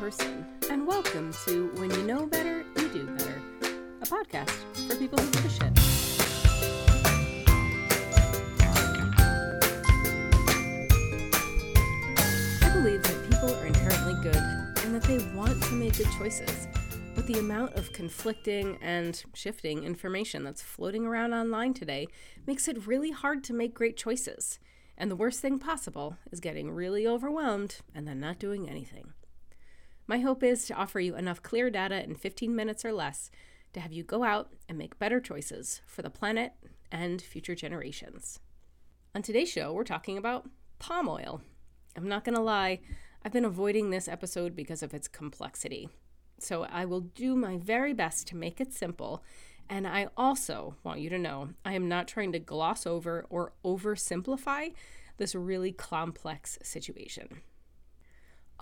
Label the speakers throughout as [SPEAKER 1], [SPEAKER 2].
[SPEAKER 1] person, and welcome to When You Know Better, You Do Better, a podcast for people who give a shit. I believe that people are inherently good and that they want to make good choices. But the amount of conflicting and shifting information that's floating around online today makes it really hard to make great choices. And the worst thing possible is getting really overwhelmed and then not doing anything. My hope is to offer you enough clear data in 15 minutes or less to have you go out and make better choices for the planet and future generations. On today's show, we're talking about palm oil. I'm not going to lie, I've been avoiding this episode because of its complexity. So I will do my very best to make it simple. And I also want you to know I am not trying to gloss over or oversimplify this really complex situation.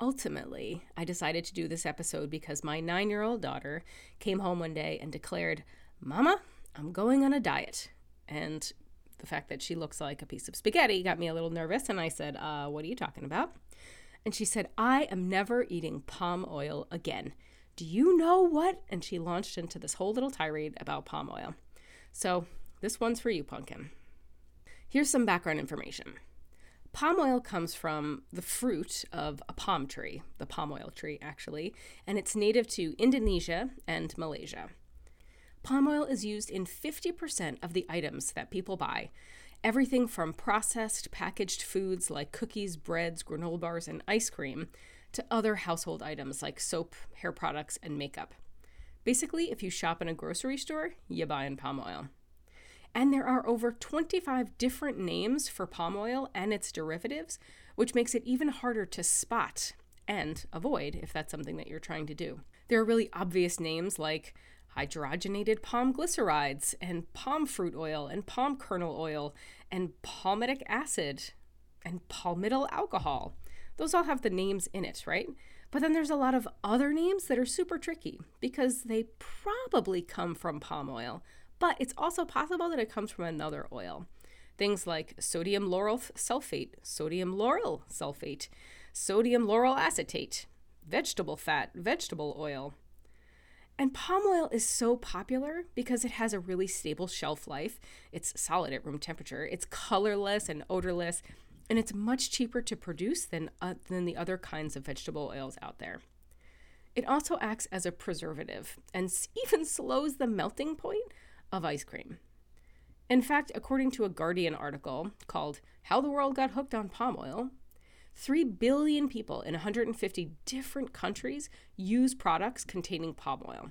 [SPEAKER 1] Ultimately, I decided to do this episode because my nine year old daughter came home one day and declared, Mama, I'm going on a diet. And the fact that she looks like a piece of spaghetti got me a little nervous. And I said, uh, What are you talking about? And she said, I am never eating palm oil again. Do you know what? And she launched into this whole little tirade about palm oil. So, this one's for you, Pumpkin. Here's some background information. Palm oil comes from the fruit of a palm tree, the palm oil tree, actually, and it's native to Indonesia and Malaysia. Palm oil is used in 50% of the items that people buy, everything from processed packaged foods like cookies, breads, granola bars, and ice cream to other household items like soap, hair products, and makeup. Basically, if you shop in a grocery store, you buy in palm oil. And there are over 25 different names for palm oil and its derivatives, which makes it even harder to spot and avoid if that's something that you're trying to do. There are really obvious names like hydrogenated palm glycerides and palm fruit oil and palm kernel oil and palmitic acid and palmityl alcohol. Those all have the names in it, right? But then there's a lot of other names that are super tricky because they probably come from palm oil, but it's also possible that it comes from another oil. Things like sodium lauryl sulfate, sodium laureth sulfate, sodium lauryl acetate, vegetable fat, vegetable oil. And palm oil is so popular because it has a really stable shelf life. It's solid at room temperature, it's colorless and odorless, and it's much cheaper to produce than, uh, than the other kinds of vegetable oils out there. It also acts as a preservative and even slows the melting point of ice cream. In fact, according to a Guardian article called How the World Got Hooked on Palm Oil, 3 billion people in 150 different countries use products containing palm oil.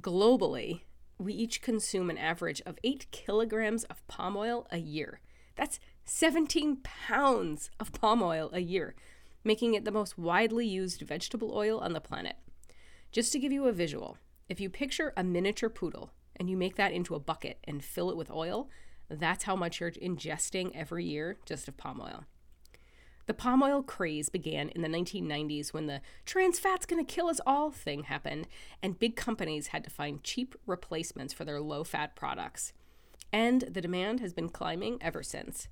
[SPEAKER 1] Globally, we each consume an average of 8 kilograms of palm oil a year. That's 17 pounds of palm oil a year, making it the most widely used vegetable oil on the planet. Just to give you a visual, if you picture a miniature poodle and you make that into a bucket and fill it with oil, that's how much you're ingesting every year just of palm oil. The palm oil craze began in the 1990s when the trans fat's gonna kill us all thing happened, and big companies had to find cheap replacements for their low fat products. And the demand has been climbing ever since.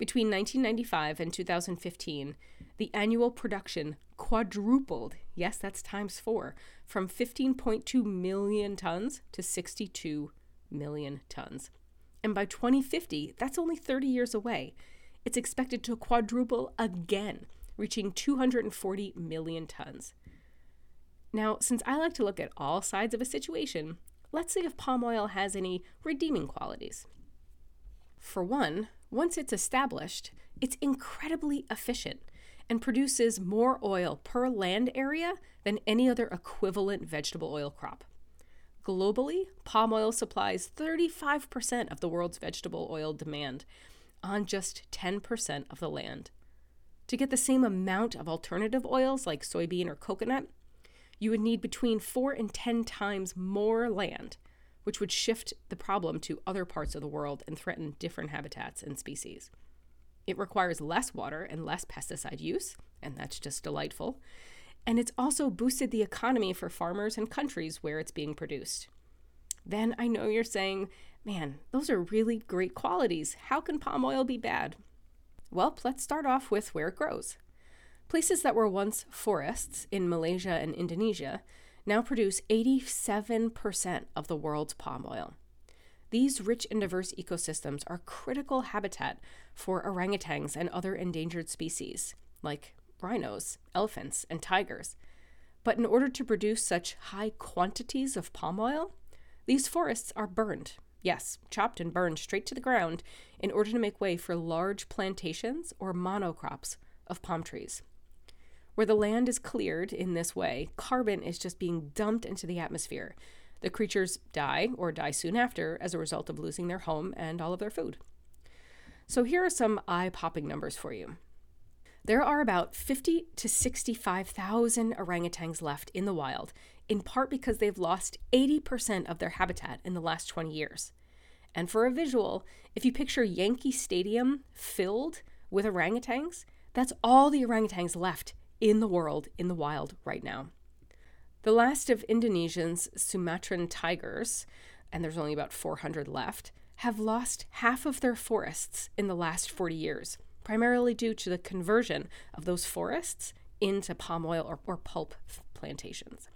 [SPEAKER 1] Between 1995 and 2015, the annual production quadrupled. Yes, that's times four, from 15.2 million tons to 62 million tons. And by 2050, that's only 30 years away. It's expected to quadruple again, reaching 240 million tons. Now, since I like to look at all sides of a situation, let's see if palm oil has any redeeming qualities. For one, once it's established, it's incredibly efficient and produces more oil per land area than any other equivalent vegetable oil crop. Globally, palm oil supplies 35% of the world's vegetable oil demand on just 10% of the land. To get the same amount of alternative oils like soybean or coconut, you would need between 4 and 10 times more land which would shift the problem to other parts of the world and threaten different habitats and species. It requires less water and less pesticide use, and that's just delightful. And it's also boosted the economy for farmers and countries where it's being produced. Then I know you're saying, man, those are really great qualities. How can palm oil be bad? Well, let's start off with where it grows. Places that were once forests in Malaysia and Indonesia now produce 87% of the world's palm oil. These rich and diverse ecosystems are critical habitat for orangutans and other endangered species, like rhinos, elephants, and tigers. But in order to produce such high quantities of palm oil, these forests are burned. Yes, chopped and burned straight to the ground in order to make way for large plantations or monocrops of palm trees. Where the land is cleared in this way, carbon is just being dumped into the atmosphere. The creatures die or die soon after as a result of losing their home and all of their food. So here are some eye popping numbers for you. There are about 50 to 65,000 orangutans left in the wild, in part because they've lost 80% of their habitat in the last 20 years. And for a visual, if you picture Yankee Stadium filled with orangutans, that's all the orangutans left in the world in the wild right now. The last of Indonesia's Sumatran tigers, and there's only about 400 left, have lost half of their forests in the last 40 years, primarily due to the conversion of those forests into palm oil or, or pulp plantations.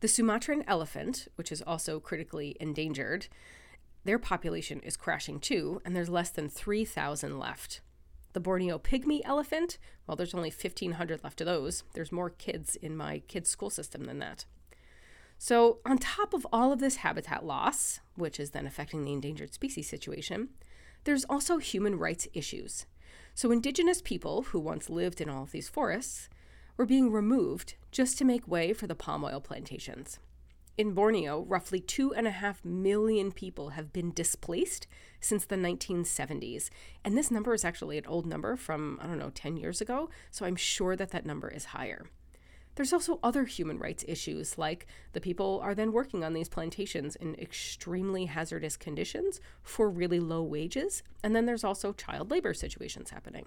[SPEAKER 1] The Sumatran elephant, which is also critically endangered, their population is crashing too, and there's less than 3,000 left. The Borneo pygmy elephant, well, there's only 1,500 left of those. There's more kids in my kids' school system than that. So, on top of all of this habitat loss, which is then affecting the endangered species situation, there's also human rights issues. So, indigenous people who once lived in all of these forests were being removed just to make way for the palm oil plantations. In Borneo, roughly two and a half million people have been displaced since the 1970s. And this number is actually an old number from, I don't know, 10 years ago. So I'm sure that that number is higher. There's also other human rights issues, like the people are then working on these plantations in extremely hazardous conditions for really low wages. And then there's also child labor situations happening.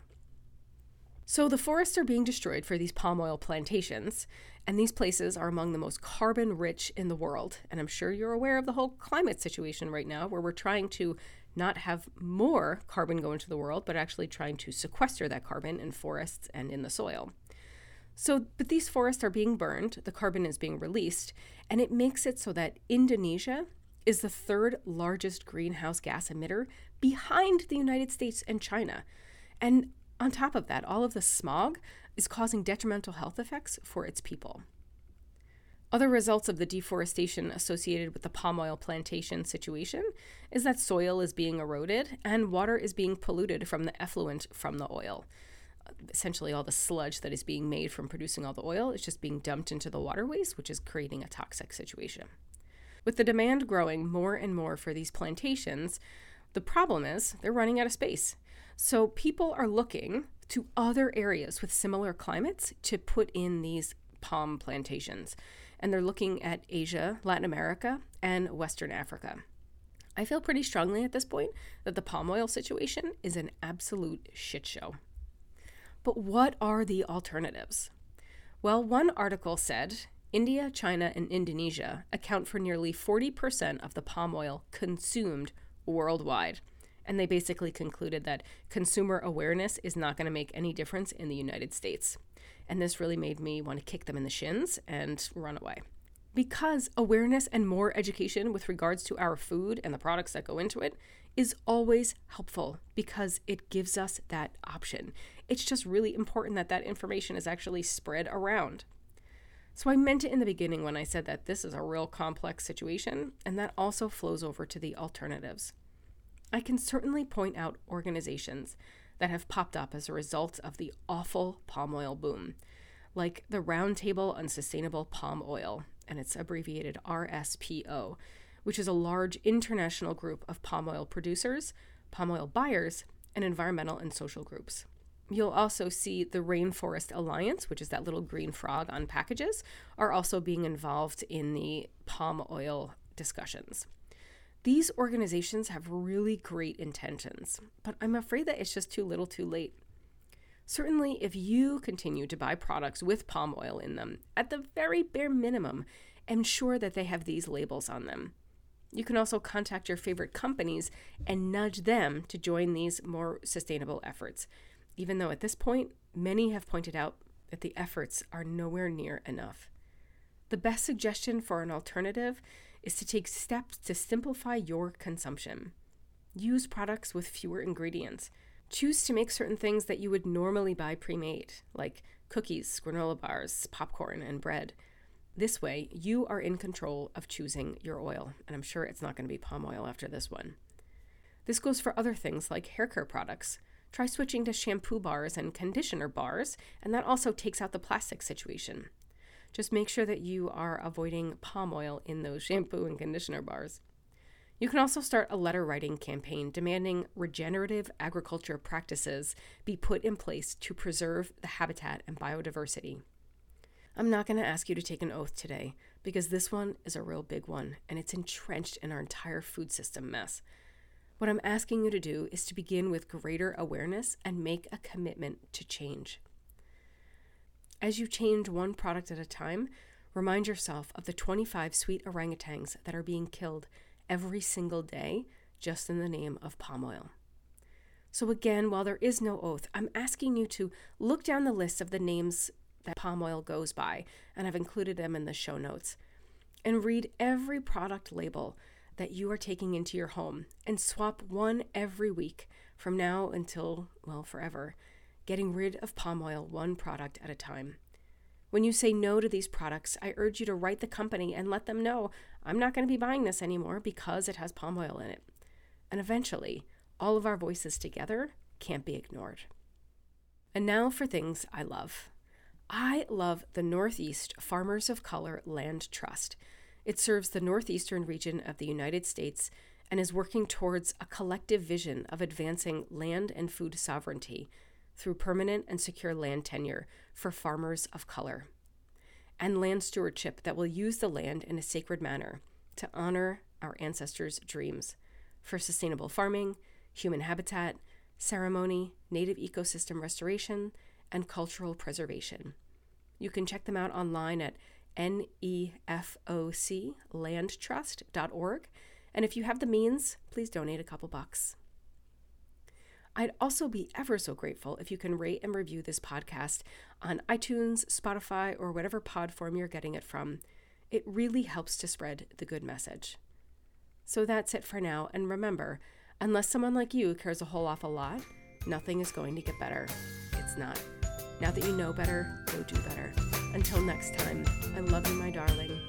[SPEAKER 1] So the forests are being destroyed for these palm oil plantations, and these places are among the most carbon rich in the world. And I'm sure you're aware of the whole climate situation right now, where we're trying to not have more carbon go into the world, but actually trying to sequester that carbon in forests and in the soil. So, but these forests are being burned, the carbon is being released, and it makes it so that Indonesia is the third largest greenhouse gas emitter behind the United States and China. And on top of that, all of the smog is causing detrimental health effects for its people. Other results of the deforestation associated with the palm oil plantation situation is that soil is being eroded and water is being polluted from the effluent from the oil. Essentially, all the sludge that is being made from producing all the oil is just being dumped into the waterways, which is creating a toxic situation. With the demand growing more and more for these plantations, the problem is they're running out of space. So people are looking to other areas with similar climates to put in these palm plantations. And they're looking at Asia, Latin America, and Western Africa. I feel pretty strongly at this point that the palm oil situation is an absolute shit show. But what are the alternatives? Well, one article said India, China, and Indonesia account for nearly 40% of the palm oil consumed worldwide. And they basically concluded that consumer awareness is not going to make any difference in the United States. And this really made me want to kick them in the shins and run away. Because awareness and more education with regards to our food and the products that go into it is always helpful because it gives us that option. It's just really important that that information is actually spread around. So I meant it in the beginning when I said that this is a real complex situation, and that also flows over to the alternatives. I can certainly point out organizations that have popped up as a result of the awful palm oil boom, like the Roundtable on Sustainable Palm Oil, and it's abbreviated RSPO, which is a large international group of palm oil producers, palm oil buyers, and environmental and social groups. You'll also see the Rainforest Alliance, which is that little green frog on packages, are also being involved in the palm oil discussions. These organizations have really great intentions, but I'm afraid that it's just too little too late. Certainly, if you continue to buy products with palm oil in them, at the very bare minimum, ensure that they have these labels on them. You can also contact your favorite companies and nudge them to join these more sustainable efforts, even though at this point, many have pointed out that the efforts are nowhere near enough. The best suggestion for an alternative is to take steps to simplify your consumption. Use products with fewer ingredients. Choose to make certain things that you would normally buy pre made, like cookies, granola bars, popcorn, and bread. This way, you are in control of choosing your oil, and I'm sure it's not going to be palm oil after this one. This goes for other things like hair care products. Try switching to shampoo bars and conditioner bars, and that also takes out the plastic situation. Just make sure that you are avoiding palm oil in those shampoo and conditioner bars. You can also start a letter writing campaign demanding regenerative agriculture practices be put in place to preserve the habitat and biodiversity. I'm not going to ask you to take an oath today because this one is a real big one and it's entrenched in our entire food system mess. What I'm asking you to do is to begin with greater awareness and make a commitment to change. As you change one product at a time, remind yourself of the 25 sweet orangutans that are being killed every single day just in the name of palm oil. So, again, while there is no oath, I'm asking you to look down the list of the names that palm oil goes by, and I've included them in the show notes, and read every product label that you are taking into your home and swap one every week from now until, well, forever, getting rid of palm oil one product at a time. When you say no to these products, I urge you to write the company and let them know I'm not going to be buying this anymore because it has palm oil in it. And eventually, all of our voices together can't be ignored. And now for things I love. I love the Northeast Farmers of Color Land Trust. It serves the northeastern region of the United States and is working towards a collective vision of advancing land and food sovereignty through permanent and secure land tenure for farmers of color, and land stewardship that will use the land in a sacred manner to honor our ancestors' dreams for sustainable farming, human habitat, ceremony, native ecosystem restoration, and cultural preservation. You can check them out online at nefoclandtrust.org. And if you have the means, please donate a couple bucks. I'd also be ever so grateful if you can rate and review this podcast on iTunes, Spotify, or whatever pod form you're getting it from. It really helps to spread the good message. So that's it for now. And remember, unless someone like you cares a whole awful lot, nothing is going to get better. It's not. Now that you know better, go do better. Until next time, I love you, my darling.